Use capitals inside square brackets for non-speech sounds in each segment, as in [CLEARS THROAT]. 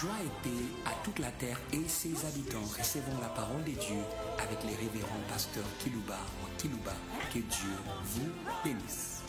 Joie et paix à toute la terre et ses habitants. Recevons la parole de Dieu avec les révérends pasteurs Kilouba ou Kilouba. Que Dieu vous bénisse.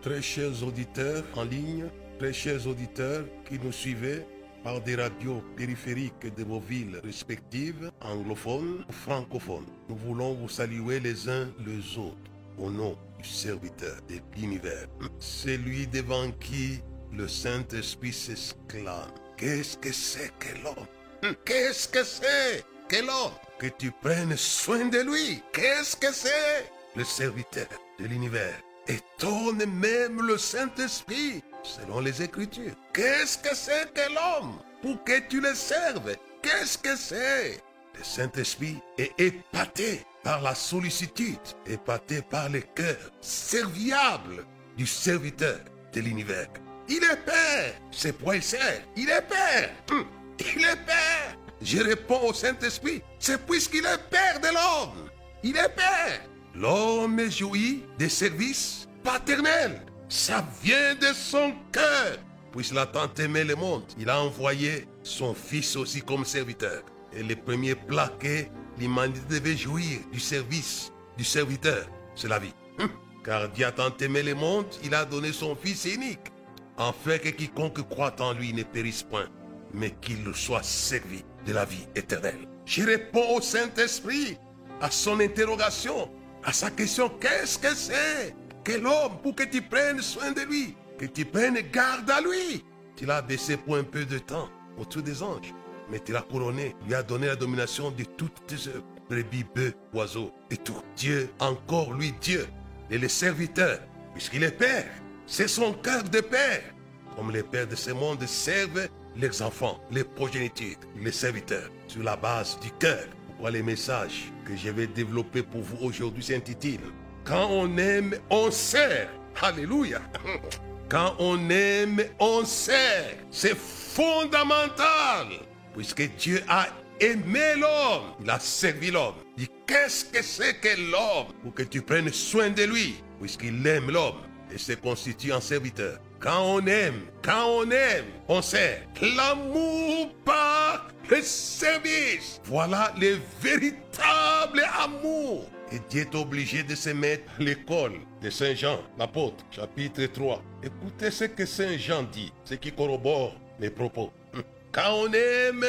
Très chers auditeurs en ligne, très chers auditeurs qui nous suivez par des radios périphériques de vos villes respectives, anglophones ou francophones, nous voulons vous saluer les uns les autres au nom du serviteur de l'univers, celui devant qui le Saint-Esprit s'exclame. Qu'est-ce que c'est que l'homme? Qu'est-ce que c'est que l'homme? Que tu prennes soin de lui. Qu'est-ce que c'est? Le serviteur de l'univers étonne même le Saint-Esprit selon les Écritures. Qu'est-ce que c'est que l'homme? Pour que tu le serves Qu'est-ce que c'est? Le Saint-Esprit est épaté la sollicitude, épaté par le cœur serviable du serviteur de l'univers. Il est Père, c'est pourquoi il sert. Il est Père, Hum, il est Père. Je réponds au Saint-Esprit, c'est puisqu'il est Père de l'homme. Il est Père. L'homme jouit des services paternels. Ça vient de son cœur. Puisqu'il a tant aimé le monde, il a envoyé son Fils aussi comme serviteur. Et le premier plat que l'humanité devait jouir du service du serviteur, c'est la vie. Hum. Car Dieu a tant aimé le monde, il a donné son Fils unique, afin que quiconque croit en lui ne périsse point, mais qu'il soit servi de la vie éternelle. Je réponds au Saint-Esprit, à son interrogation, à sa question, qu'est-ce que c'est que l'homme pour que tu prennes soin de lui, que tu prennes garde à lui? Tu l'as baissé pour un peu de temps autour des anges, mais tu l'as couronné, lui a donné la domination de toutes tes œuvres, brebis, bœufs, oiseaux et tout. Dieu, encore lui, Dieu, et le serviteur, puisqu'il est Père, c'est son cœur de Père, comme les pères de ce monde servent les enfants, les progénitures, les serviteurs, sur la base du cœur. Pourquoi les messages que je vais développer pour vous aujourd'hui s'intitulent Quand on aime, on sert. Alléluia. [LAUGHS] Quand on aime, on sert. C'est fondamental. Puisque Dieu a aimé l'homme, il a servi l'homme. Il qu'est-ce que c'est que l'homme pour que tu prennes soin de lui, puisqu'il aime l'homme et se constitue en serviteur. Quand on aime, quand on aime, on sert. L'amour par le service. Voilà le véritable amour. Et Dieu est obligé de se mettre à l'école de Saint Jean, l'apôtre, chapitre 3. Écoutez ce que Saint Jean dit, ce qui corrobore mes propos. [LAUGHS] Quand on aime,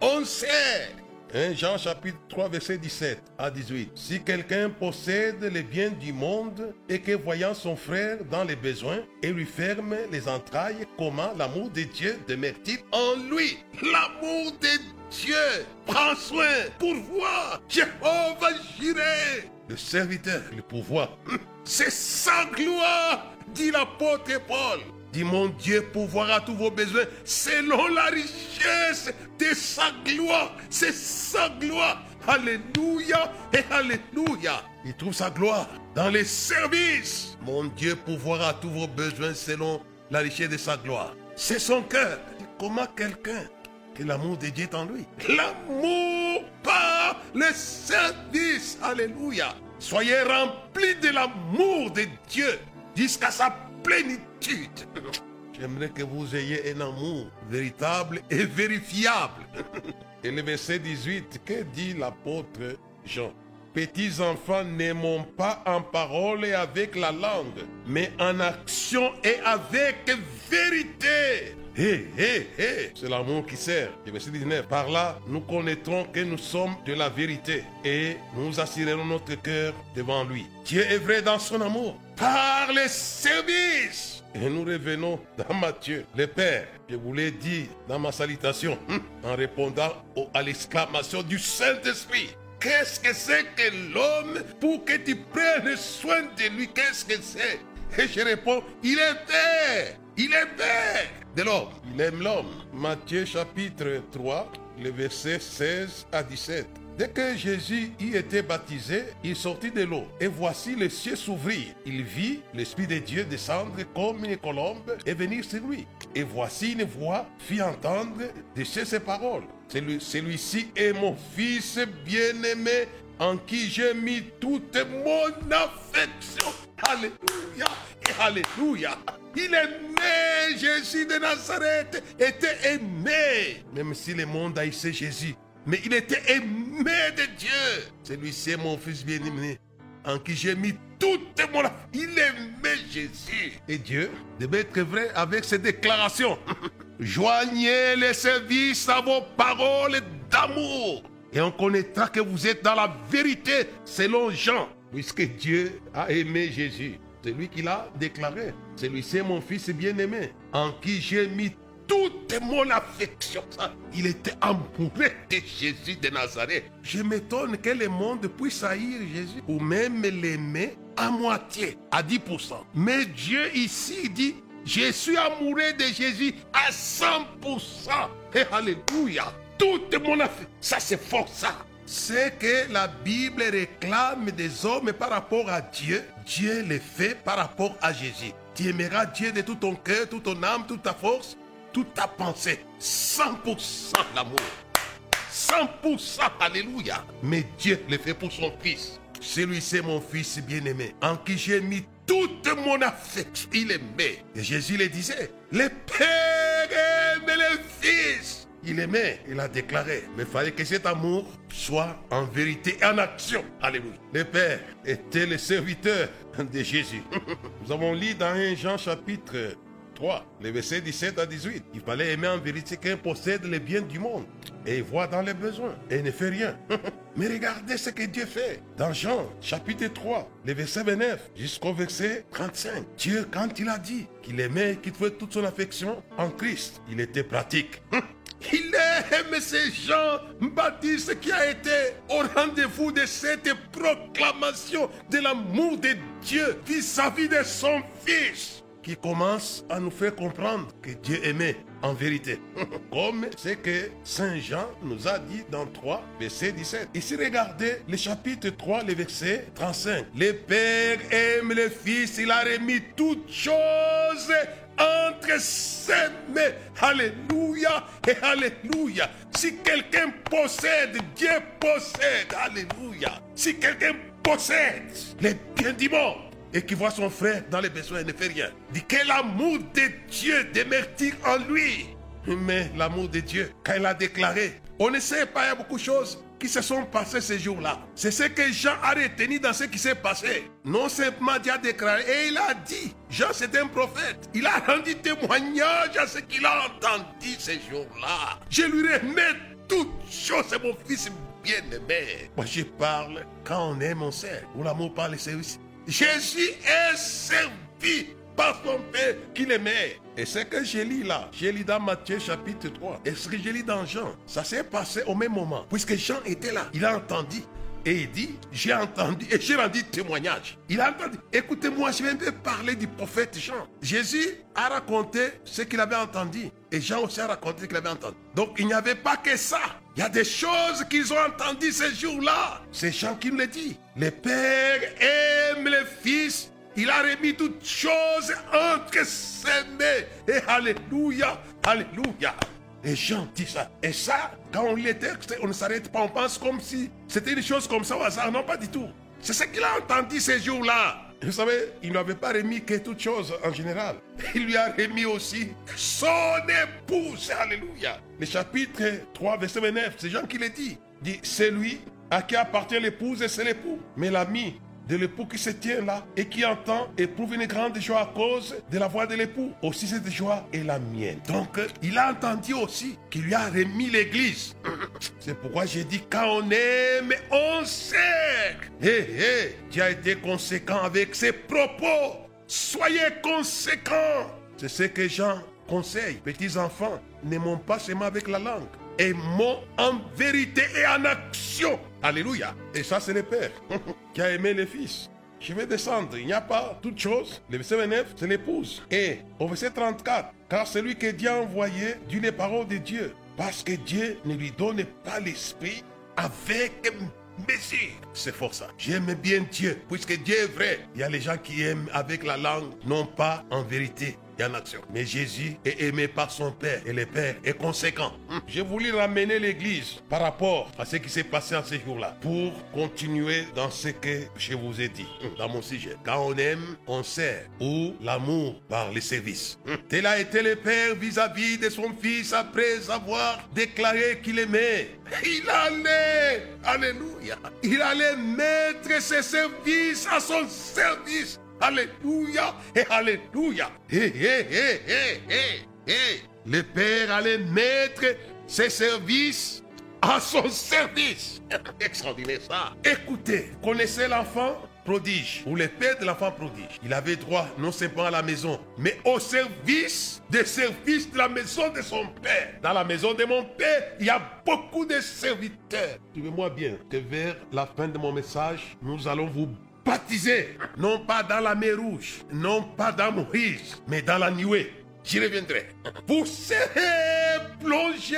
on sert. 1 Jean chapitre 3 verset 17 à 18. Si quelqu'un possède les biens du monde et que voyant son frère dans les besoins et lui ferme les entrailles, comment l'amour de Dieu demeure-t-il en lui? L'amour de Dieu prend soin, pourvoit, Jéhovah Jireh. Le serviteur, le pouvoir, c'est sa gloire, dit l'apôtre Paul. Mon Dieu pourvoira tous vos besoins selon la richesse de sa gloire. C'est sa gloire. Alléluia et Alléluia. Il trouve sa gloire dans les services. Mon Dieu pourvoira tous vos besoins selon la richesse de sa gloire. C'est son cœur. Comment quelqu'un que l'amour de Dieu est en lui L'amour par le service. Alléluia. Soyez remplis de l'amour de Dieu jusqu'à sa plénitude. J'aimerais que vous ayez un amour véritable et vérifiable. Et le verset 18, que dit l'apôtre Jean? Petits enfants, n'aimons pas en parole et avec la langue, mais en action et avec vérité. Hé, hé, hé, c'est l'amour qui sert. Le verset 19, par là, nous connaîtrons que nous sommes de la vérité et nous assurerons notre cœur devant lui. Dieu est vrai dans son amour. Par les services. Et nous revenons dans Matthieu, le Père. Je vous l'ai dit dans ma salutation, hum, en répondant à l'exclamation du Saint-Esprit. Qu'est-ce que c'est que l'homme pour que tu prennes soin de lui? Qu'est-ce que c'est? Et je réponds, il est Père. Il est Père de l'homme. Il aime l'homme. Matthieu chapitre 3, le verset 16 à 17. Dès que Jésus y était baptisé, il sortit de l'eau. Et voici les cieux s'ouvrir. Il vit l'Esprit de Dieu descendre comme une colombe et venir sur lui. Et voici une voix fit entendre de ces paroles. Celui- Celui-ci est mon fils bien-aimé en qui j'ai mis toute mon affection. Alléluia Alléluia. Il Jésus de Nazareth, était aimé. Même si le monde haïssait Jésus, mais il était aimé de Dieu. Celui-ci est mon fils bien-aimé, en qui j'ai mis toute mon Il aimait Jésus. Et Dieu devait être vrai avec ses déclarations. [LAUGHS] Joignez les services à vos paroles d'amour. Et on connaîtra que vous êtes dans la vérité selon Jean. Puisque Dieu a aimé Jésus. C'est lui qui l'a déclaré. Celui-ci est mon fils bien-aimé, en qui j'ai mis toute mon affection. Il était amoureux de Jésus de Nazareth. Je m'étonne que le monde puisse haïr Jésus ou même l'aimer à moitié, à 10%. Mais Dieu ici dit, je suis amoureux de Jésus à 100%. Et Alléluia. Toute mon affection. Ça, c'est fort, ça. C'est que la Bible réclame des hommes par rapport à Dieu. Dieu le fait par rapport à Jésus. Tu aimeras Dieu de tout ton cœur, toute ton âme, toute ta force, toute ta pensée. 100% l'amour. 100% Alléluia. Mais Dieu le fait pour son Fils. Celui-ci mon Fils bien-aimé, en qui j'ai mis toute mon affection. Il aimait. Et Jésus le disait, le Père aime le Fils. Il aimait, il a déclaré. Mais il fallait que cet amour soit en vérité en action. Alléluia. Le Père était le serviteur de Jésus. [LAUGHS] Nous avons lu dans 1 Jean chapitre 3, les versets 17 à 18. Il fallait aimer en vérité qu'un possède les biens du monde et voit dans les besoins et ne fait rien. [LAUGHS] Mais regardez ce que Dieu fait. Dans Jean chapitre 3, les versets 29 jusqu'au verset 35. Dieu, quand il a dit qu'il aimait, qu'il fait toute son affection en Christ, il était pratique. [LAUGHS] Il aime ces gens Baptiste qui a été au rendez-vous de cette proclamation de l'amour de Dieu vis-à-vis de son Fils qui commence à nous faire comprendre que Dieu aimait en vérité. [LAUGHS] Comme ce que Saint Jean nous a dit dans 3, verset 17. Ici, regardez le chapitre 3, le verset 35. Le Père aime le Fils, il a remis toutes choses entre mains. Alléluia et Alléluia. Si quelqu'un possède, Dieu possède. Alléluia. Si quelqu'un possède les biens du monde, et qui voit son frère dans les besoins et ne fait rien. Dit que l'amour de Dieu démertit en lui? Mais l'amour de Dieu, quand il a déclaré, on ne sait pas, il y a beaucoup de choses qui se sont passées ces jours-là. C'est ce que Jean a retenu dans ce qui s'est passé. Non simplement Dieu a déclaré, et il a dit, Jean c'est un prophète. Il a rendu témoignage à ce qu'il a entendu ces jours-là. Je lui remets toutes choses, mon fils bien-aimé. Moi je parle quand on aime, on sait. Où l'amour parle, c'est aussi. Jésus est servi par son Père qu'il aimait. Et ce que j'ai lu là, j'ai lu dans Matthieu chapitre 3, et ce que j'ai lu dans Jean, ça s'est passé au même moment. Puisque Jean était là, il a entendu. Et il dit, j'ai entendu et j'ai rendu témoignage. Il a entendu. Écoutez-moi, je vais un peu parler du prophète Jean. Jésus a raconté ce qu'il avait entendu. Et Jean aussi a raconté ce qu'il avait entendu. Donc il n'y avait pas que ça. Il y a des choses qu'ils ont entendues ces jours-là. C'est Jean qui nous le dit. Le Père aime le Fils. Il a remis toutes choses entre ses mains. Et Alléluia, Alléluia. Et Jean dit ça. Et ça, quand on lit les textes, on ne s'arrête pas. On pense comme si c'était une chose comme ça au hasard. Non, pas du tout. C'est ce qu'il a entendu ces jours-là. Vous savez, il n'avait pas remis que toutes choses en général. Il lui a remis aussi son épouse. Alléluia. Le chapitre 3, verset 29, c'est Jean qui le dit. Dit, c'est lui à qui appartient l'épouse et c'est l'époux. Mais l'ami de l'époux qui se tient là et qui entend éprouve une grande joie à cause de la voix de l'époux. Aussi cette joie est la mienne. Donc il a entendu aussi qu'il lui a remis l'église. [CLEARS THROAT] C'est pourquoi j'ai dit quand on aime, on sert. Hé, hé, tu as été conséquent avec ses propos. Soyez conséquents. C'est ce que Jean conseille. Petits enfants, n'aimons pas seulement avec la langue. Aimons en vérité et en action. Alléluia. Et ça, c'est le Père [LAUGHS] qui a aimé le Fils. Je vais descendre. Il n'y a pas toute chose. Le verset 29, c'est l'épouse. Et au verset 34, car celui que Dieu a envoyé dit les paroles de Dieu. Parce que Dieu ne lui donne pas l'esprit avec mesure. C'est fort ça. J'aime bien Dieu, puisque Dieu est vrai. Il y a les gens qui aiment avec la langue, non pas en vérité et en action. Mais Jésus est aimé par son Père et le Père est conséquent. Hum. Je voulais ramener l'Église par rapport à ce qui s'est passé en ces jours-là pour continuer dans ce que je vous ai dit hum, dans mon sujet. Quand on aime, on sert ou l'amour par les services. Hum. Tel a été le Père vis-à-vis de son Fils après avoir déclaré qu'il aimait. Il allait, alléluia, il allait mettre ses services à son service. Alléluia et Alléluia. Hé, hé, hé, hé, hé, hé. Le Père allait mettre ses services à son service. Extraordinaire ça. Écoutez, connaissez l'enfant prodige ou le père de l'enfant prodige. Il avait droit non seulement à la maison, mais au service des services de la maison de son père. Dans la maison de mon père, il y a beaucoup de serviteurs. Suivez-moi bien que vers la fin de mon message, nous allons vous baptiser, non pas dans la mer rouge, non pas dans Moïse, mais dans la nuée. J'y reviendrai. Vous serez plongé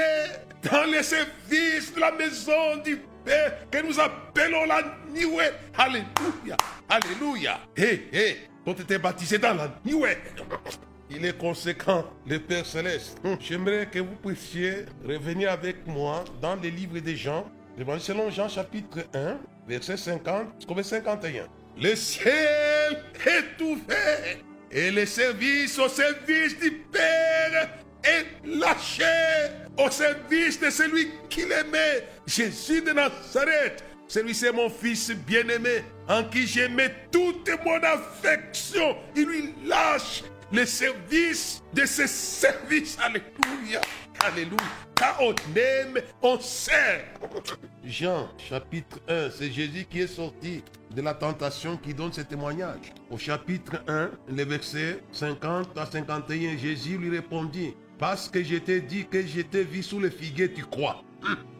dans les services de la maison du Père que nous appelons la nuée. Alléluia. Alléluia. Hé, hé, quand tu étais baptisé dans la nuée. Il est conséquent, le Père Céleste. Hum, j'aimerais que vous puissiez revenir avec moi dans les livres des Jean, selon Jean chapitre 1, verset 50 jusqu'au 51. Le ciel est ouvert et le service au service du Père est lâché au service de celui qu'il aimait, Jésus de Nazareth. Celui-ci est mon fils bien-aimé, en qui j'ai mis toute mon affection. Il lui lâche le service de ses services. Alléluia. Alléluia. Quand on aime, on sert. Jean chapitre 1, c'est Jésus qui est sorti de la tentation qui donne ce témoignage. Au chapitre 1, les versets 50 à 51, Jésus lui répondit, parce que je t'ai dit que je t'ai vu sous le figuier, tu crois.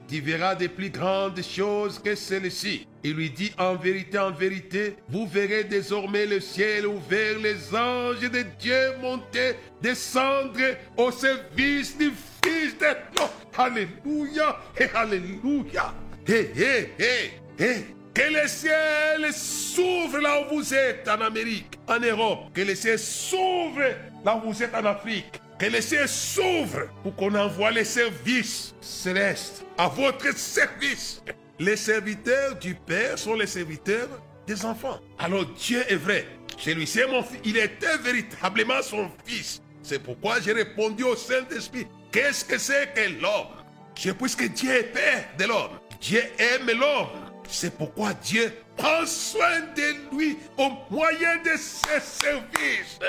Tu verras de plus grandes choses que celles-ci. Il lui dit en vérité, en vérité, vous verrez désormais le ciel ouvert, les anges de Dieu monter, descendre au service du Fils de l'homme. Alléluia et Alléluia. Hé, hé, hé, hé. Que le ciel s'ouvre là où vous êtes en Amérique, en Europe. Que le ciel s'ouvre là où vous êtes en Afrique. Que le ciel s'ouvre pour qu'on envoie les services célestes à votre service. Les serviteurs du Père sont les serviteurs des enfants. Alors Dieu est vrai. Celui-ci est mon fils. Il était véritablement son fils. C'est pourquoi j'ai répondu au Saint-Esprit. Qu'est-ce que c'est que l'homme? C'est puisque Dieu est Père de l'homme. Dieu aime l'homme. C'est pourquoi Dieu prend soin de lui au moyen de ses services.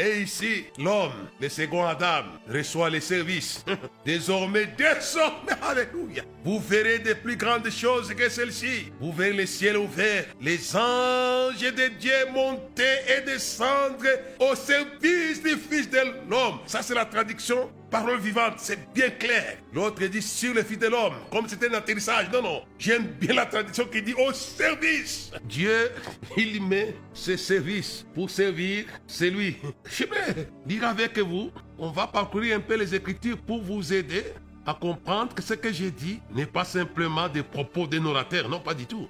Et ici, l'homme, le second Adam, reçoit les services. [LAUGHS] Désormais, désormais, [LAUGHS] alléluia. Vous verrez de plus grandes choses que celles-ci. Vous verrez le ciel ouvert, les anges de Dieu monter et descendre au service du Fils de l'homme. Ça, c'est la traduction parole vivante, c'est bien clair. L'autre dit sur le Fils de l'homme, comme c'était un atterrissage. Non, non. J'aime bien la traduction qui dit au service. Dieu, il met ses services pour servir, c'est lui. Je vais dire avec vous, on va parcourir un peu les Écritures pour vous aider à comprendre que ce que j'ai dit n'est pas simplement des propos d'un orateur, non, pas du tout.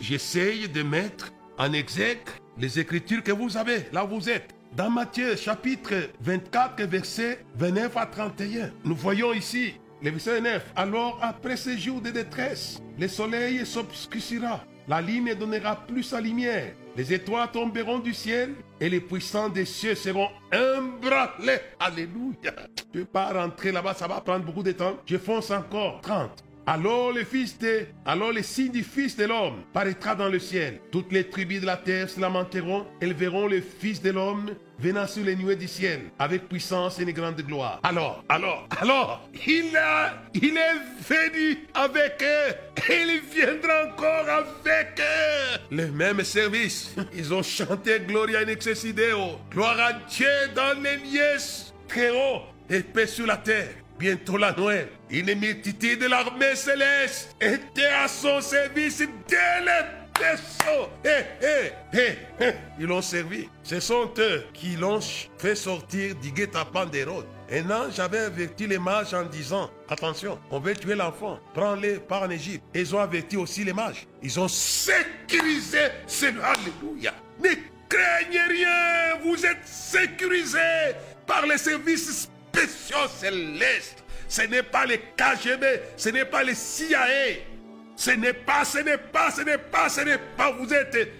J'essaye de mettre en exergue les Écritures que vous avez, là où vous êtes. Dans Matthieu chapitre 24, verset 29 à 31, nous voyons ici le verset 9. Alors après ces jours de détresse, le soleil s'obscurcira, la lune ne donnera plus sa lumière, les étoiles tomberont du ciel et les puissants des cieux seront embranlés. Alléluia. Je ne peux pas rentrer là-bas, ça va prendre beaucoup de temps. Je fonce encore. 30. Alors le fils de, alors le signe du fils de l'homme paraîtra dans le ciel. Toutes les tribus de la terre se lamenteront. Elles verront le fils de l'homme venant sur les nuées du ciel avec puissance et une grande gloire. Alors, alors, alors, il a, il est venu avec eux et il viendra encore avec eux. Le même service. Ils ont chanté Gloria in excelsis Deo. Gloire à Dieu dans les lieux très hauts et paix sur la terre bientôt la Noël. Une multitude de l'armée céleste était à son service dès le berceau. Eh, eh, eh, Ils l'ont servi. Ce sont eux qui l'ont fait sortir du guet-apens d'Hérode. Un ange avait averti les mages en disant Attention, on veut tuer l'enfant, prends-les par en Égypte. Ils ont averti aussi les mages. Ils ont sécurisé ce. Alléluia. Ne craignez rien, vous êtes sécurisés par les services spéciaux célestes. Ce n'est pas les KGB, ce n'est pas les CIA. Ce n'est pas, ce n'est pas, ce n'est pas, ce n'est pas. Vous êtes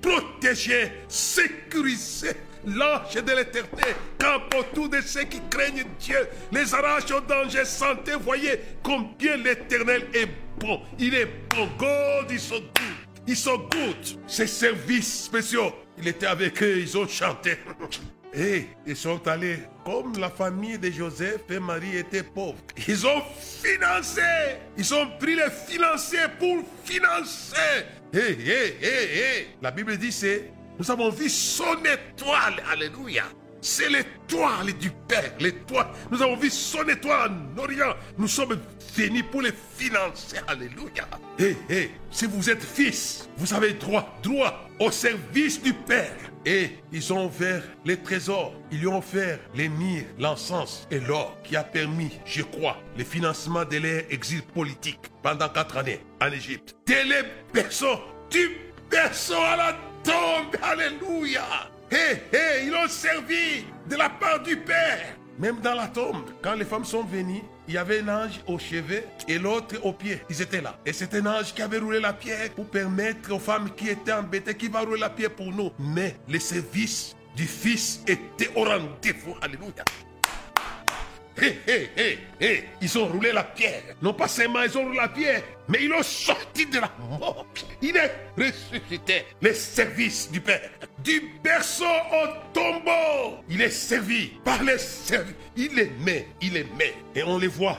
protégés, sécurisés. L'ange de l'éternité campe autour de ceux qui craignent Dieu, les arrache au danger santé. Voyez combien l'éternel est bon. Il est bon. God is so good. Ils sont good. Ces services spéciaux, il était avec eux, ils ont chanté. [LAUGHS] Et ils sont allés, comme la famille de Joseph et Marie étaient pauvres. Ils ont financé. Ils ont pris les financiers pour financer. Hé, hé, hé, hé. La Bible dit c'est, nous avons vu son étoile. Alléluia. C'est l'étoile du Père, l'étoile. Nous avons vu son étoile en Orient. Nous sommes venus pour les financer. Alléluia. Hé, hé, si vous êtes fils, vous avez droit, droit au service du Père. Et ils ont offert les trésors, ils lui ont offert les myrrhes, l'encens et l'or qui a permis, je crois, le financement de leur exil politique pendant quatre années en Égypte. Dès les du berceau à la tombe, alléluia. Hé, hé, ils ont servi de la part du Père. Même dans la tombe, quand les femmes sont venues, il y avait un ange au chevet et l'autre au pied. Ils étaient là. Et c'est un ange qui avait roulé la pierre pour permettre aux femmes qui étaient embêtées, qui va rouler la pierre pour nous. Mais le service du Fils était au rendez-vous. Alléluia. Hé, hé, hé, hé, ils ont roulé la pierre. Non pas seulement ils ont roulé la pierre, mais ils l'ont sorti de la mort. Il est ressuscité. Les services du Père. Du berceau au tombeau. Il est servi par les services. Il les met, il les met. Et on les voit.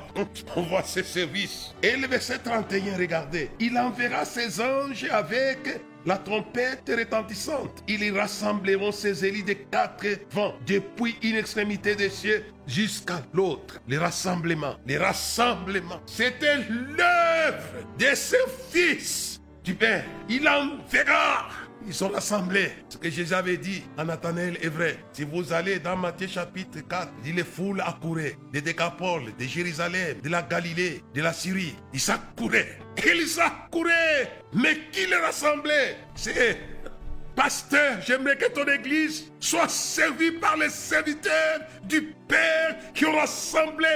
On voit ses services. Et le verset 31, regardez. Il enverra ses anges avec la trompette retentissante. Ils y rassembleront ses élites des quatre vents, depuis une extrémité des cieux jusqu'à l'autre. Les rassemblements, les rassemblements, c'était l'œuvre de ses fils du Père. Il enverra. Ils sont rassemblés. Ce que Jésus avait dit à Nathanaël est vrai. Si vous allez dans Matthieu chapitre 4, dit les foules accouraient des Décapoles, de Jérusalem, de la Galilée, de la Syrie. Ils accouraient. Ils accouraient. Mais qui les rassemblait? C'est Pasteur, j'aimerais que ton église soit servie par les serviteurs du Père qui ont rassemblé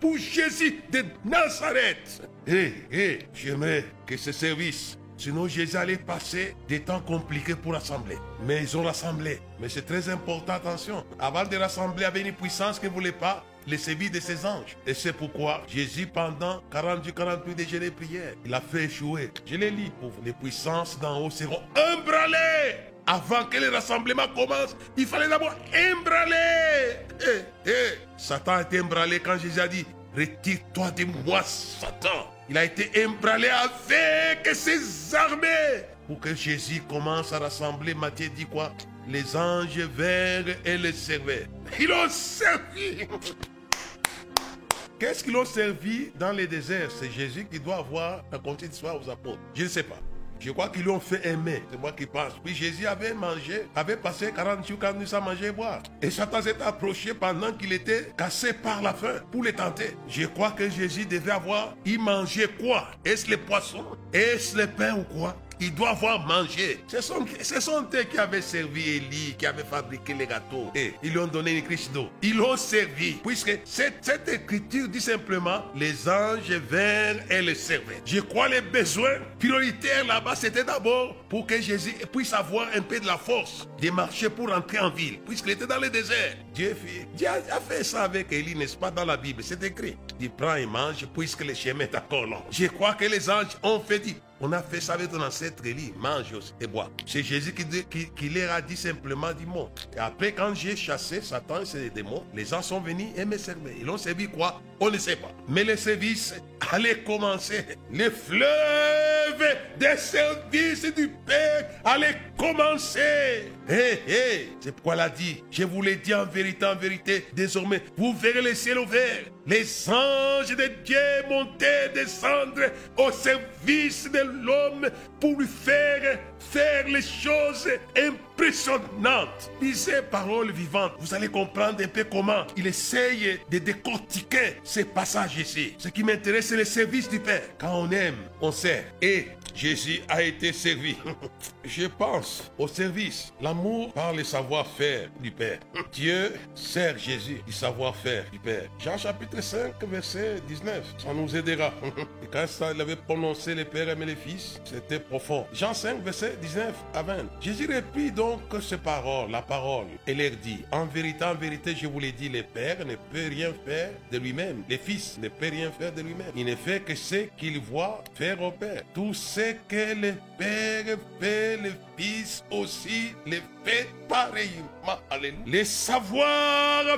pour Jésus de Nazareth. Hé, hé, j'aimerais que ce service Sinon, Jésus allait passer des temps compliqués pour rassembler. Mais ils ont rassemblé. Mais c'est très important, attention. Avant de rassembler avec une puissance qu'il ne voulait pas, les services de ses anges. Et c'est pourquoi Jésus, pendant 40 48 déjeuners prières, il a fait échouer. Je les lis pour. Les puissances d'en haut seront embranlées. Avant que le rassemblement commence, il fallait d'abord embraler. Eh, eh. Satan a été embralé quand Jésus a dit Retire-toi de moi, Satan. Il a été embralé avec ses armées. Pour que Jésus commence à rassembler, Matthieu dit quoi? Les anges vinrent et les servaient. Ils ont servi. Qu'est-ce qu'ils ont servi dans les déserts? C'est Jésus qui doit avoir la continuité d'histoire aux apôtres. Je ne sais pas. Je crois qu'ils l'ont fait aimer. C'est moi qui pense. Puis Jésus avait mangé, avait passé 40 jours quand nous sans manger et boire. Et Satan s'est approché pendant qu'il était cassé par la faim pour les tenter. Je crois que Jésus devait avoir, il mangeait quoi? Est-ce les poissons? Est-ce le pain ou quoi? Il doit avoir mangé. Ce sont, eux qui avaient servi Élie, qui avaient fabriqué les gâteaux. Et ils lui ont donné une crise d'eau. Ils l'ont servi. Puisque cette, cette, écriture dit simplement, les anges vinrent et le servaient. Je crois les besoins prioritaires là-bas, c'était d'abord pour que Jésus puisse avoir un peu de la force de marcher pour entrer en ville. Puisqu'il était dans le désert. Dieu, Dieu a fait ça avec Élie, n'est-ce pas, dans la Bible? C'est écrit. Il prend et mange puisque le chemin est encore long. Je crois que les anges ont fait dit, on a fait ça avec ton ancêtre Élie. Mange et bois. C'est Jésus qui, qui, leur a dit simplement du mot. Et après, quand j'ai chassé Satan et ses démons, les gens sont venus et me servaient. Ils ont servi quoi? On ne sait pas. Mais le service allait commencer. Les fleuves des services du Père allaient commencer. Hé, hé, c'est pourquoi elle a dit, je vous l'ai dit en vérité, en vérité, désormais, vous verrez le ciel ouvert, les anges de Dieu monter, descendre au service de l'homme pour lui faire faire les choses impressionnantes. Lisez paroles vivantes. Vous allez comprendre un peu comment il essaye de décortiquer ces passages ici. Ce qui m'intéresse, c'est le service du Père. Quand on aime, on sert. Et Jésus a été servi. [LAUGHS] Je pense au service, l'amour par le savoir-faire du Père. [LAUGHS] Dieu sert Jésus du savoir-faire du Père. Jean chapitre 5, verset 19. Ça nous aidera. [LAUGHS] Et quand ça, il avait prononcé le Père aimait les Fils, c'était profond. Jean 5, verset 19 à 20. Jésus répit donc ces paroles, la parole, et leur dit, en vérité, en vérité, je vous l'ai dit, le Père ne peut rien faire de lui-même. Le Fils ne peut rien faire de lui-même. Il ne fait que ce qu'il voit faire au Père. Tout que le Père fait, le Fils aussi le fait pareillement. Alléluia. Le savoir-faire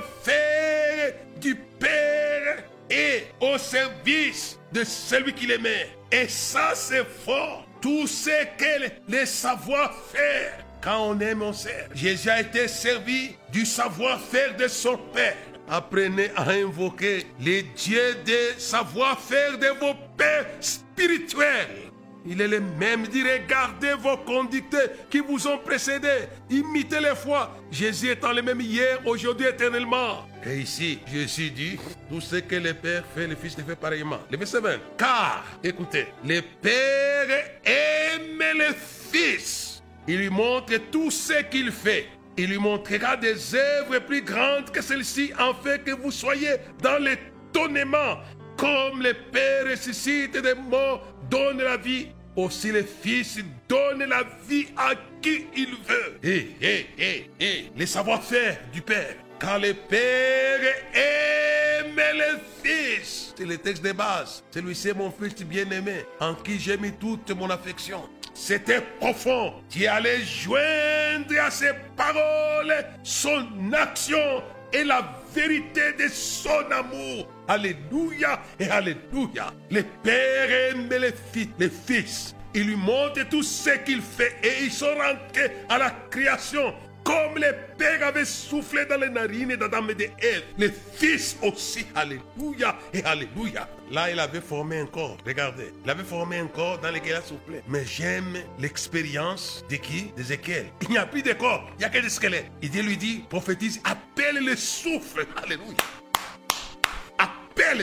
du Père est au service de celui qui l'aimait. Et ça, c'est fort. Tout ce que le savoir-faire, quand on aime, on sert. Jésus a été servi du savoir-faire de son Père. Apprenez à invoquer les dieux de savoir-faire de vos pères spirituels. Il est le même dit, regardez vos conducteurs qui vous ont précédés. Imitez les foi. Jésus étant le même hier, aujourd'hui, éternellement. Et ici, Jésus dit, tout ce que le Père fait, le Fils le fait pareillement. Le verset 20. Car, écoutez, le Père aime le Fils. Il lui montre tout ce qu'il fait. Il lui montrera des œuvres plus grandes que celles-ci, afin que vous soyez dans l'étonnement. Comme le Père ressuscite des morts, donne la vie aussi le Fils donne la vie à qui il veut. Et, et, et, et, les savoir-faire du Père. Quand le Père aime le Fils, c'est le texte de base. Celui-ci est mon Fils bien-aimé, en qui j'ai mis toute mon affection. C'était profond. Tu allais joindre à ces paroles son action et la vérité de son amour. Alléluia et Alléluia. Le Père aime les fils, les fils. Il lui montre tout ce qu'il fait et ils sont rentrés à la création. Comme le Père avait soufflé dans les narines d'Adam et d'Ève, les fils aussi, alléluia et alléluia. Là, il avait formé un corps, regardez, il avait formé un corps dans lequel il a soufflé. Mais j'aime l'expérience de qui? D'Ézéchiel. Il n'y a plus de corps, il n'y a que des squelettes. Et Dieu lui dit, prophétise, appelle le souffle, alléluia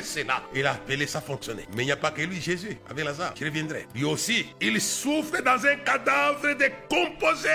cela. Il a appelé, ça fonctionnait. Mais il n'y a pas que lui, Jésus, avec Lazare. Je reviendrai. Lui aussi, il souffre dans un cadavre décomposé.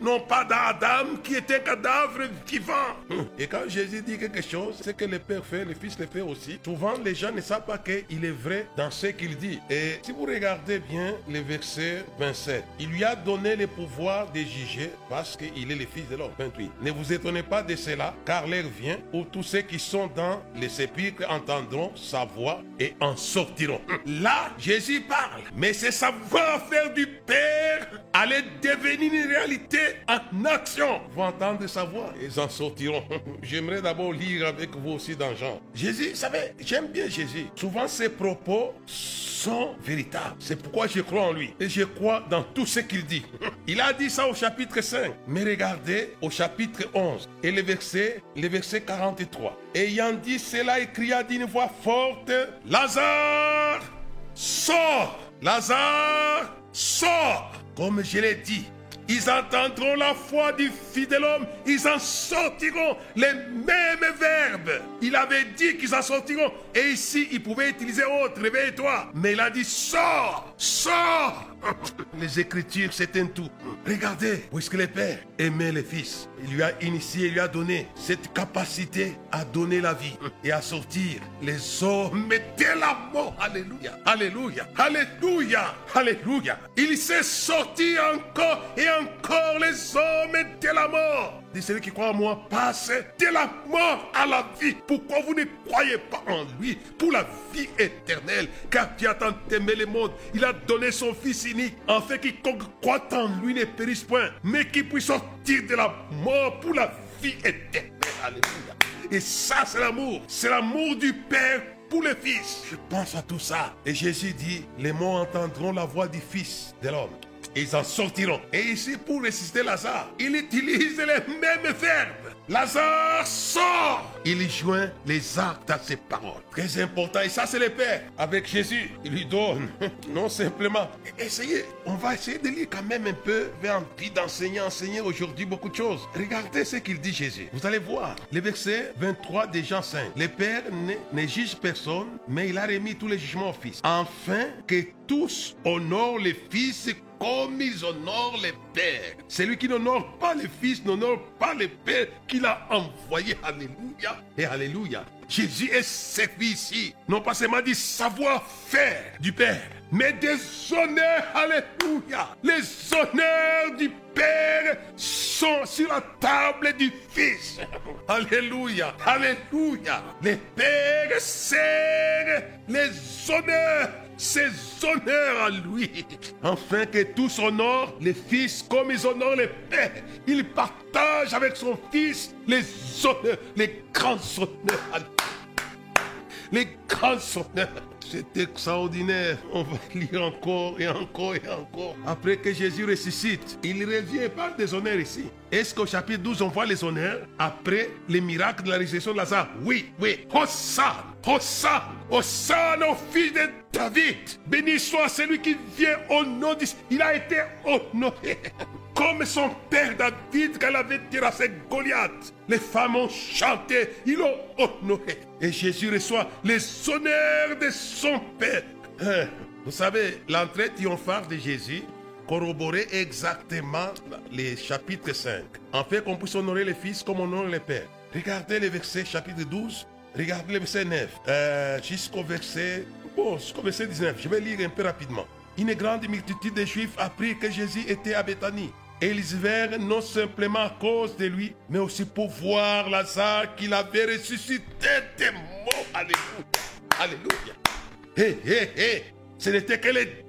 Non pas d'Adam qui était un cadavre vivant. Hum. Et quand Jésus dit quelque chose, c'est que le Père fait, le Fils le fait aussi. Souvent, les gens ne savent pas qu'il est vrai dans ce qu'il dit. Et si vous regardez bien le verset 27, il lui a donné le pouvoir de juger parce qu'il est le Fils de l'homme. 28. Ne vous étonnez pas de cela, car l'heure vient où tous ceux qui sont dans les sépulcres entendent entendront sa voix et en sortiront. Là, Jésus parle, mais ce savoir-faire du Père allait devenir une réalité en action. Vous entendez sa voix? Et en sortiront. [LAUGHS] J'aimerais d'abord lire avec vous aussi dans Jean. Jésus, vous savez, j'aime bien Jésus. Souvent ses propos sont véritables. C'est pourquoi je crois en lui. Et je crois dans tout ce qu'il dit. [LAUGHS] Il a dit ça au chapitre 5. Mais regardez au chapitre 11 et le verset, le verset 43. Ayant dit cela, il cria d'une voix forte, Lazare, sors Lazare, sors Comme je l'ai dit, ils entendront la foi du Fils de l'homme, ils en sortiront les mêmes verbes. Il avait dit qu'ils en sortiront. Et ici, il pouvait utiliser autre, réveille-toi. Mais il a dit, sors, sors. [LAUGHS] Les Écritures, c'est un tout. Regardez, où est-ce que le Père aimait le Fils? Il lui a initié, il lui a donné cette capacité à donner la vie et à sortir les hommes de la mort. Alléluia, Alléluia, Alléluia, Alléluia. Il s'est sorti encore et encore les hommes de la mort celui qui croit en moi passe de la mort à la vie. Pourquoi vous ne croyez pas en lui pour la vie éternelle? Car Dieu a tant aimé le monde, il a donné son Fils unique, en fait quiconque croit en lui ne périsse point, mais qui puisse sortir de la mort pour la vie éternelle. Alléluia. Et ça, c'est l'amour. C'est l'amour du Père pour le Fils. Je pense à tout ça. Et Jésus dit, les morts entendront la voix du Fils de l'homme ils en sortiront. Et ici, pour résister Lazare, il utilise les mêmes verbes. Lazare sort. Il joint les actes à ses paroles. Très important. Et ça, c'est le Père. Avec Jésus, il lui donne. [LAUGHS] Non simplement. Essayez. On va essayer de lire quand même un peu. J'ai envie d'enseigner, enseigner aujourd'hui beaucoup de choses. Regardez ce qu'il dit Jésus. Vous allez voir. Le verset 23 de Jean 5. Le Père ne, ne juge personne, mais il a remis tous les jugements au Fils. Afin que tous honorent le Fils comme ils honorent les pères. Celui qui n'honore pas le Fils n'honore pas le Père qu'il a envoyé. Alléluia et Alléluia. Jésus est servi ici, non pas seulement du savoir-faire du Père, mais des honneurs. Alléluia. Les honneurs du Père sont sur la table du Fils. Alléluia. Alléluia. Les pères servent les honneurs ses honneurs à lui, afin que tous honorent les fils comme ils honorent les pères. Il partage avec son fils les honneurs, les grands honneurs. Les grands honneurs. C'est extraordinaire. On va [LAUGHS] lire encore et encore et encore. Après que Jésus ressuscite, il revient par des honneurs ici. Est-ce qu'au chapitre 12, on voit les honneurs? Après les miracles de la résurrection de Lazare Oui, oui. Hosanna, Hosanna, Hosanna au fils de David. Béni soit celui qui vient au nom de... Il a été honoré. [LAUGHS] Comme son père David il avait terrassé Goliath. Les femmes ont chanté, ils l'ont honoré. Et Jésus reçoit les honneurs de son père. Hein, Vous savez, l'entrée triomphale de Jésus corroborait exactement les chapitres 5. En fait, qu'on puisse honorer les fils comme on honore les pères. Regardez le verset chapitre 12, regardez le verset 9, euh, jusqu'au verset, bon, verset 19. Je vais lire un peu rapidement. Une grande multitude de Juifs apprit que Jésus était à Béthanie. Et ils non simplement à cause de lui, mais aussi pour voir Lazare qu'il avait ressuscité des morts. Alléluia. Alléluia. Hé, hé, hé. Ce n'était que les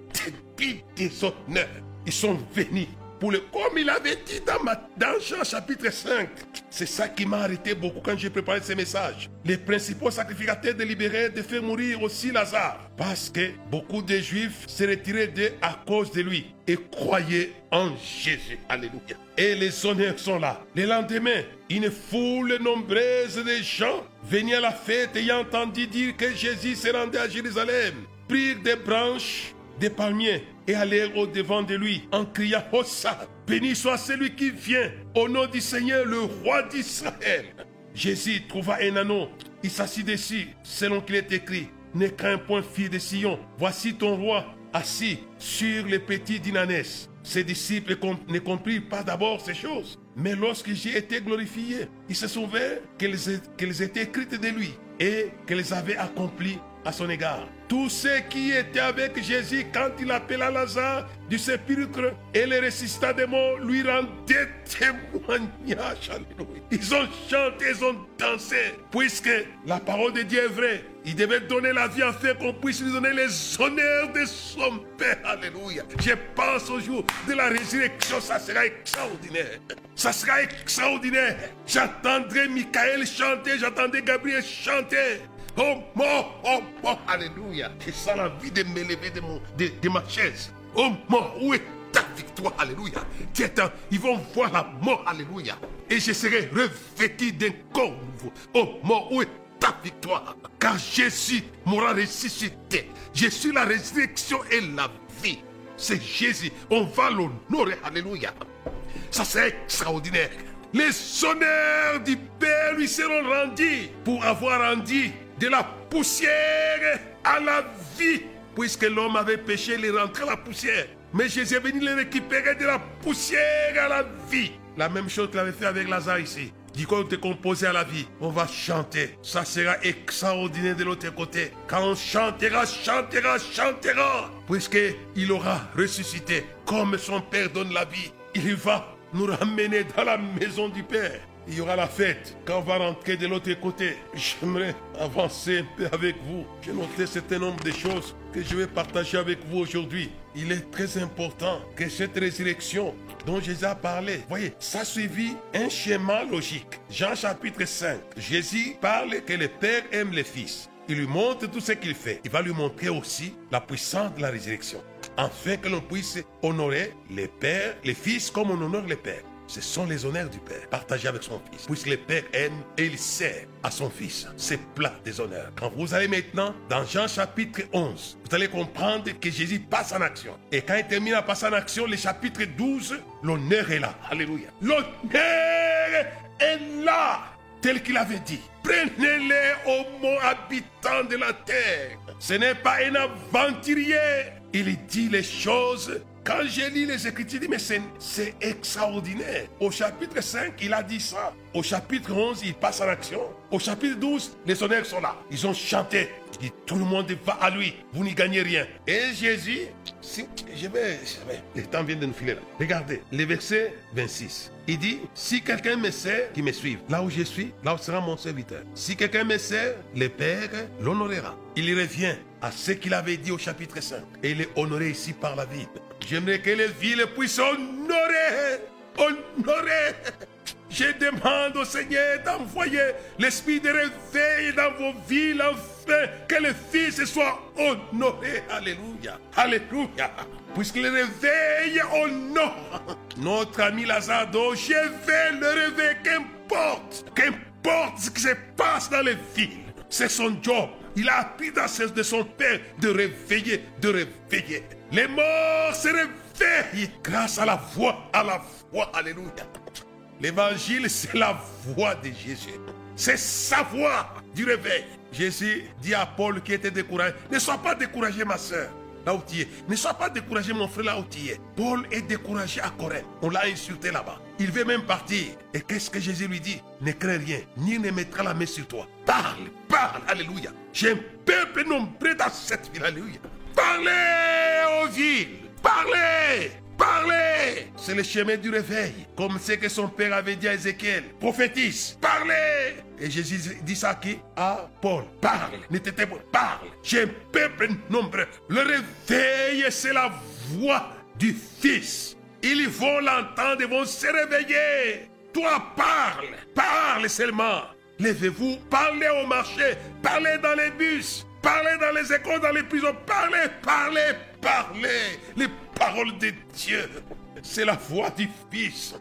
débits des honneurs. Ils sont venus pour le. Comme il avait dit dans, dans Jean chapitre 5. C'est ça qui m'a arrêté beaucoup quand j'ai préparé ce message. Les principaux sacrificateurs délibéraient de faire mourir aussi Lazare. Parce que beaucoup de Juifs se retiraient d'eux à cause de lui et croyaient en Jésus. Alléluia. Et les honneurs sont là. Le lendemain, une foule nombreuse de gens venaient à la fête ayant entendu dire que Jésus se rendait à Jérusalem. Prirent des branches des palmiers et allèrent au devant de lui en criant Hosanna, béni soit celui qui vient au nom du Seigneur le roi d'Israël. Jésus trouva un anneau, il s'assit dessus, selon qu'il est écrit, ne crains point fille de Sion, voici ton roi assis sur les petits d'Inanès. Ses disciples ne comprirent pas d'abord ces choses, mais lorsque j'ai été glorifié, ils se souvinrent qu'elles étaient écrites de lui et qu'elles avaient accompli à son égard. Tous ceux qui étaient avec Jésus quand il appela Lazare du sépulcre et le ressuscita des morts lui rendaient témoignage. Alléluia. Ils ont chanté, ils ont dansé, puisque la parole de Dieu est vraie. Il devait donner la vie afin qu'on puisse lui donner les honneurs de son Père. Alléluia. Je pense au jour de la résurrection, ça sera extraordinaire. Ça sera extraordinaire. J'entendrai Michael chanter, j'entendrai Gabriel chanter. Oh mort, oh mort, alléluia. Je sens la vie de me lever de, mon, de, de ma chaise. Oh mort, où est ta victoire, alléluia. Tiens, ils vont voir la mort, alléluia. Et je serai revêtu d'un corps nouveau. Oh mort, où est ta victoire? Car Jésus m'aura ressuscité. Je suis la résurrection et la vie. C'est Jésus. On va l'honorer, alléluia. Ça c'est extraordinaire. Les honneurs du Père lui seront rendus pour avoir rendu de la poussière à la vie. Puisque l'homme avait péché, il est rentré à la poussière. Mais Jésus est venu le récupérer de la poussière à la vie. La même chose qu'il avait fait avec Lazare ici. Du coup, on est composé à la vie. On va chanter. Ça sera extraordinaire de l'autre côté. Quand on chantera, chantera, chantera. Puisqu'il aura ressuscité. Comme son Père donne la vie. Il va nous ramener dans la maison du Père. Il y aura la fête quand on va rentrer de l'autre côté. J'aimerais avancer un peu avec vous. J'ai noté un certain nombre de choses que je vais partager avec vous aujourd'hui. Il est très important que cette résurrection dont Jésus a parlé, voyez, ça suivi un schéma logique. Jean chapitre 5, Jésus parle que le Père aime le Fils. Il lui montre tout ce qu'il fait. Il va lui montrer aussi la puissance de la résurrection. Afin que l'on puisse honorer les pères, les fils comme on honore les pères. Ce sont les honneurs du Père, partagés avec son Fils. Puisque le Père aime et il sert à son Fils. C'est plat des honneurs. Quand vous allez maintenant dans Jean chapitre 11, vous allez comprendre que Jésus passe en action. Et quand il termine à passer en action, le chapitre 12, l'honneur est là. Alléluia. L'honneur est là, tel qu'il avait dit. Prenez-les, homo habitants de la terre. Ce n'est pas un aventurier. Il dit les choses quand j'ai lu les Écritures, je dis, mais c'est extraordinaire. Au chapitre 5, il a dit ça. Au chapitre 11, il passe en action. Au chapitre 12, les honneurs sont là. Ils ont chanté. Il dit, tout le monde va à lui. Vous n'y gagnez rien. Et Jésus, je vais, je vais, le temps vient de nous filer là. Regardez, le verset 26. Il dit, si quelqu'un me sert, qu'il me suive. Là où je suis, là où sera mon serviteur. Si quelqu'un me sert, le Père l'honorera. Il revient à ce qu'il avait dit au chapitre 5. Et il est honoré ici par la ville. J'aimerais que les villes puissent honorer, honorer. Je demande au Seigneur d'envoyer l'esprit de réveil dans vos villes afin que le Fils soit honoré. Alléluia. Alléluia. Puisque le réveil honore notre ami Lazare, je vais le réveiller, qu'importe, qu'importe ce qui se passe dans les villes. C'est son job. Il a appris dans de son Père de réveiller, de réveiller. Les morts se réveillent grâce à la voix, à la voix. Alléluia. L'évangile, c'est la voix de Jésus. C'est sa voix du réveil. Jésus dit à Paul qui était découragé, ne sois pas découragé ma soeur, là où tu es. Ne sois pas découragé mon frère, là où tu es. Paul est découragé à Corinthe. On l'a insulté là-bas. Il veut même partir. Et qu'est-ce que Jésus lui dit Ne crains rien, ni ne mettra la main sur toi. Parle, parle, alléluia. J'ai un peuple nombreux dans cette ville, alléluia. Parlez aux villes. Parlez. Parlez C'est le chemin du réveil, comme ce que son père avait dit à Ézéchiel. Prophétise, parlez Et Jésus dit ça à qui? À Paul. Parle, pas, parle. J'ai un peuple nombreux. Le réveil, c'est la voix du Fils. Ils vont l'entendre, ils vont se réveiller. Toi, parle, parle seulement. Levez-vous, parlez au marché, parlez dans les bus, Parlez dans les écoles, dans les prisons. Parlez, parlez, parlez. Les paroles de Dieu. C'est la voix du Fils.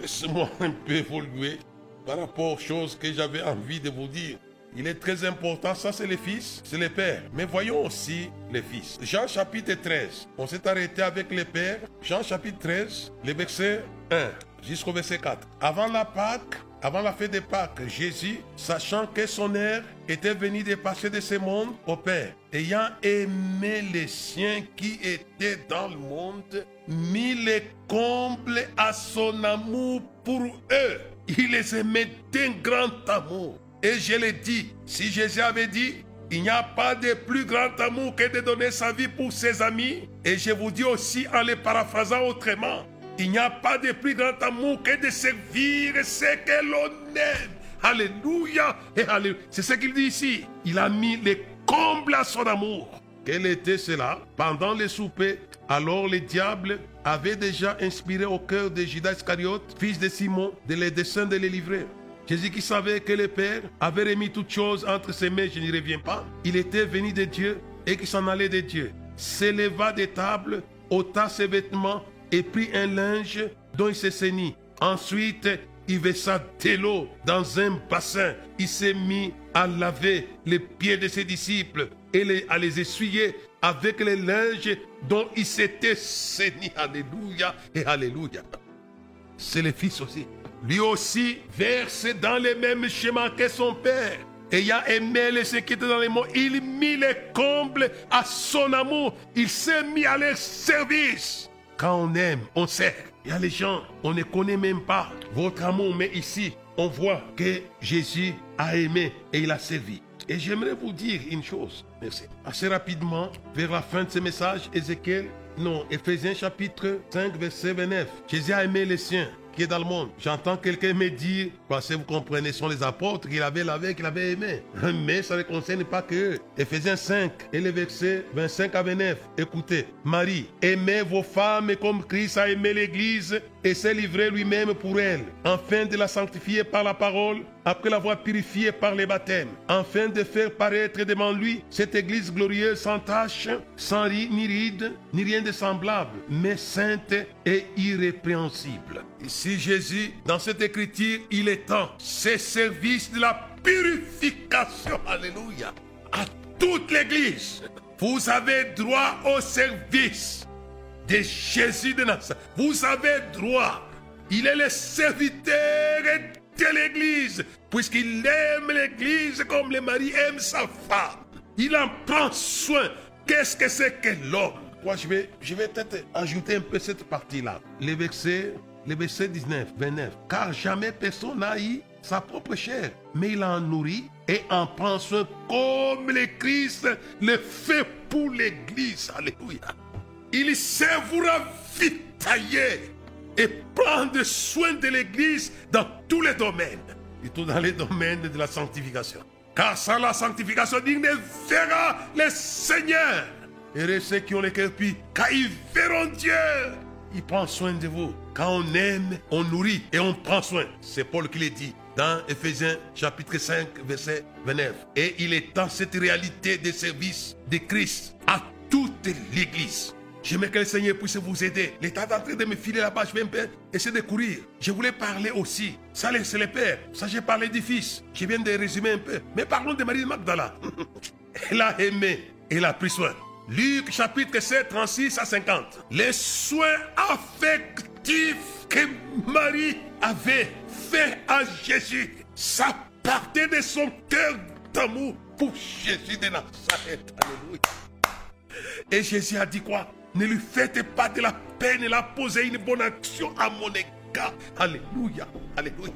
Laissez-moi un peu évoluer par rapport aux choses que j'avais envie de vous dire. Il est très important, ça c'est les fils, c'est les pères. Mais voyons aussi les fils. Jean chapitre 13, on s'est arrêté avec les pères. Jean chapitre 13, les versets 1 jusqu'au verset 4. Avant la Pâque, avant la fête de Pâques, Jésus, sachant que son heure était venu de passer de ce monde au Père, ayant aimé les siens qui étaient dans le monde, mit les combles à son amour pour eux. Il les aimait d'un grand amour. Et je l'ai dit, si Jésus avait dit, il n'y a pas de plus grand amour que de donner sa vie pour ses amis. Et je vous dis aussi en les paraphrasant autrement, il n'y a pas de plus grand amour que de servir ce que l'on aime. Alléluia Alléluia. C'est ce qu'il dit ici. Il a mis les combles à son amour. Quel était cela? Pendant les soupers, alors le diable avait déjà inspiré au cœur de Judas Iscariote, fils de Simon, de les desseins de les livrer. Jésus qui savait que le Père avait remis toutes choses entre ses mains, je n'y reviens pas. Il était venu de Dieu et qui s'en allait de Dieu. S'éleva des tables, ôta ses vêtements et prit un linge dont il s'est saigné. Ensuite, il versa de l'eau dans un bassin. Il s'est mis à laver les pieds de ses disciples et à les essuyer avec les linges dont il s'était saigné. Alléluia et Alléluia. C'est le Fils aussi. Lui aussi verse dans les mêmes schémas que son Père. Ayant aimé les qui étaient dans les monts, il mit les combles à son amour. Il s'est mis à leur service. Quand on aime, on sert. Il y a les gens, on ne connaît même pas votre amour, mais ici, on voit que Jésus a aimé et il a servi. Et j'aimerais vous dire une chose, merci. Assez rapidement, vers la fin de ce message, Ézéchiel, non, Ephésiens chapitre 5, verset 29. Jésus a aimé les siens qui est dans le monde. J'entends quelqu'un me dire, parce que vous comprenez, ce sont les apôtres qu'il avait lavé, qu'il avait aimé. [LAUGHS] Mais ça ne concerne pas que Ephésiens 5 et les versets 25 à 29. Écoutez, Marie, aimez vos femmes comme Christ a aimé l'Église et s'est livré lui-même pour elle, afin de la sanctifier par la parole, après l'avoir purifiée par les baptêmes, afin de faire paraître devant lui cette église glorieuse sans tache, sans ni ride, ni rien de semblable, mais sainte et irrépréhensible. Ici Jésus, dans cette écriture, il étend ses services de la purification, alléluia, à toute l'église. Vous avez droit au service de Jésus de Nazareth. Vous avez droit. Il est le serviteur de l'église, puisqu'il aime l'église comme le mari aime sa femme. Il en prend soin. Qu'est-ce que c'est que l'homme? Moi, je vais, je vais peut-être ajouter un peu cette partie-là. Le verset, le verset 19, 29. Car jamais personne n'a eu sa propre chair, mais il en nourrit et en prend soin comme le Christ le fait pour l'église. Alléluia. Il sait vous ravitailler et prendre soin de l'Église dans tous les domaines, et tout dans les domaines de la sanctification. Car sans la sanctification, il ne verra le Seigneur. Et ceux qui ont le cœur pur, car ils verront Dieu. Il prend soin de vous. Quand on aime, on nourrit et on prend soin. C'est Paul qui le dit dans Ephésiens chapitre 5, verset 29. Et il est dans cette réalité des services de Christ à toute l'Église. J'aimerais que le Seigneur puisse vous aider. L'État est en train de me filer là-bas. Je vais un peu essayer de courir. Je voulais parler aussi. Ça, c'est le Père. Ça, j'ai parlé du Fils. Je viens de résumer un peu. Mais parlons de Marie de Magdala. [LAUGHS] Elle a aimé. Elle a pris soin. Luc chapitre 7, 36 à 50. Les soins affectifs que Marie avait fait à Jésus, ça partait de son cœur d'amour pour Jésus de Nazareth. Alléluia. Et Jésus a dit quoi? Ne lui faites pas de la peine, elle a posé une bonne action à mon égard. Alléluia, alléluia.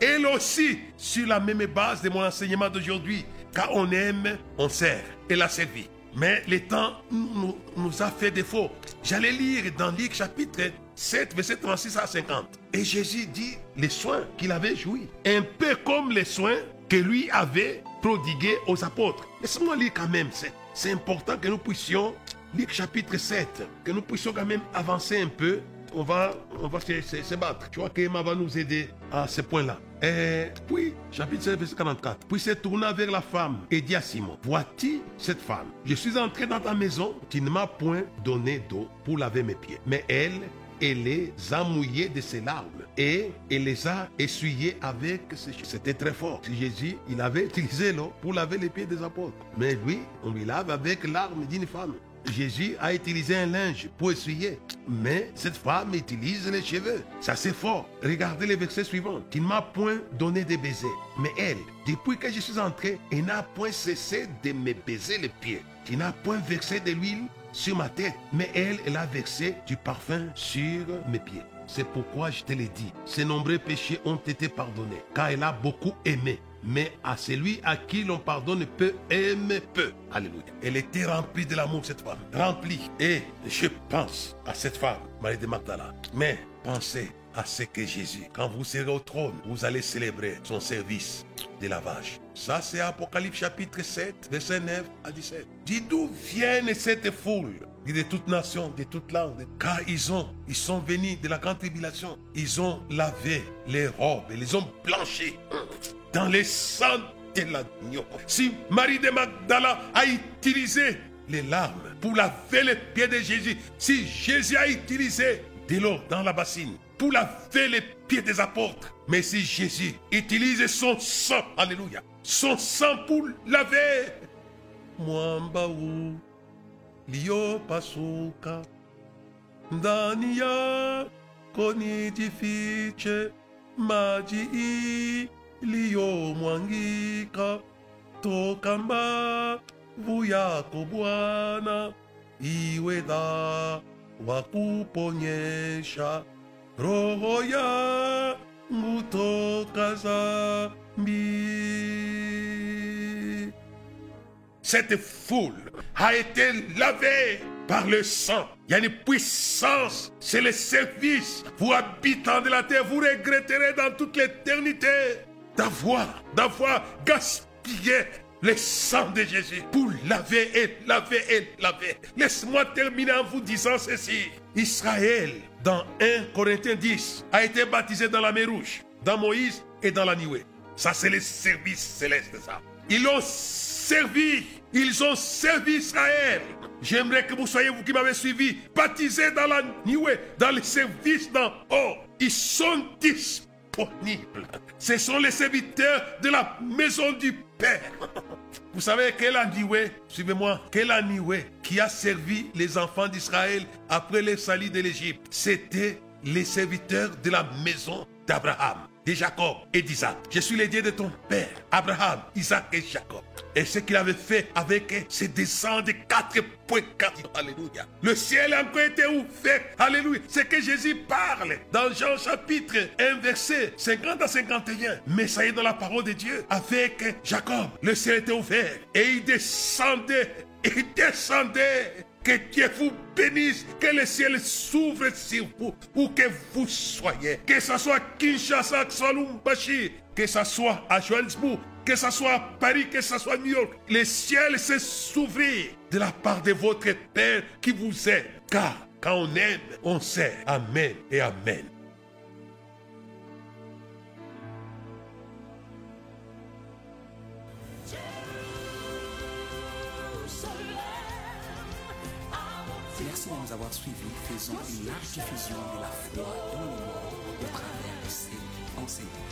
Elle aussi, sur la même base de mon enseignement d'aujourd'hui, quand on aime, on sert. Elle a servi. Mais le temps nous, a fait défaut. J'allais lire dans Luc chapitre 7, verset 36 à 50. Et Jésus dit les soins qu'il avait joui. Un peu comme les soins que lui avait prodigués aux apôtres. Laisse-moi lire quand même. C'est important que nous puissions, Luc chapitre 7, que nous puissions quand même avancer un peu. On va, on va se, se- battre. Tu vois qu'Emma va nous aider à ce point-là. Et puis, chapitre 7, verset 44. Puis se tourna vers la femme et dit à Simon, vois-tu cette femme? Je suis entré dans ta maison, tu ne m'as point donné d'eau pour laver mes pieds. Mais elle, elle les a mouillés de ses larmes et elle les a essuyés avec ses. C'était très fort. Jésus, il avait utilisé l'eau pour laver les pieds des apôtres. Mais lui, on lui lave avec l'arme d'une femme. Jésus a utilisé un linge pour essuyer, mais cette femme utilise les cheveux. Ça c'est fort. Regardez le verset suivant. Tu ne m'as point donné de baiser, mais elle, depuis que je suis entré, elle n'a point cessé de me baiser les pieds. Tu n'as point versé de l'huile sur ma tête, mais elle, elle a versé du parfum sur mes pieds. C'est pourquoi je te l'ai dit, ses nombreux péchés ont été pardonnés, car elle a beaucoup aimé. Mais à celui à qui l'on pardonne peu, aime peu. Alléluia. Elle était remplie de l'amour, cette femme. Remplie. Et je pense à cette femme, Marie de Magdala. Mais pensez à ce que Jésus, quand vous serez au trône, vous allez célébrer son service de lavage. Ça, c'est Apocalypse chapitre 7, verset 9 à 17. Dis d'où viennent cette foule de toute nation, de toute langue, car ils ont, ils sont venus de la grande tribulation. Ils ont lavé les robes, ils les ont blanchies dans les sang de l'agneau. Si Marie de Magdala a utilisé les larmes pour laver les pieds de Jésus, si Jésus a utilisé de l'eau dans la bassine pour laver les pieds des apôtres, mais si Jésus utilise son sang, alléluia, son sang pour laver, mwamba huu liopasuka ndani yako nijifiche maji iliyomwangika toka mbavu yako Bwana, iwe dawa kuponyesha roho. Cette foule a été lavée par le sang. Il y a une puissance, c'est le service. Vous habitants de la terre, vous regretterez dans toute l'éternité d'avoir, d'avoir gaspillé le sang de Jésus pour laver et laver et laver. Laisse-moi terminer en vous disant ceci. Israël, dans 1 Corinthiens 10, a été baptisé dans la mer rouge, dans Moïse et dans la Nioué. Ça, c'est le service céleste, ça. Ils ont servi Ils ont servi Israël. J'aimerais que vous soyez, vous qui m'avez suivi, baptisés dans la nuée, dans le service d'en haut. Ils sont disponibles. Ce sont les serviteurs de la maison du Père. Vous savez quel Anioué, suivez-moi, quel Anioué qui a servi les enfants d'Israël après le salut de l'Égypte C'était les serviteurs de la maison d'Abraham de Jacob et d'Isaac. Je suis le Dieu de ton père, Abraham, Isaac et Jacob. Et ce qu'il avait fait avec ses descendants de quatre points Alléluia. Le ciel a encore été ouvert. Alléluia. C'est que Jésus parle dans Jean chapitre 1, verset 50 à 51. Mais ça y est dans la parole de Dieu. Avec Jacob, le ciel était ouvert. Et il descendait. Il descendait que Dieu vous bénisse, que le ciel s'ouvre sur vous, où que vous soyez. Que ce soit Kinshasa, Salumbashi, que ce soit à Johannesburg, que ce soit à Paris, que ce soit à New York. Le ciel s'ouvre de la part de votre Père qui vous aime. Car quand on aime, on sait. Amen et Amen. Merci de nous avoir suivis. Faisons une large diffusion de la foi dans le monde au travers de ces enseignements.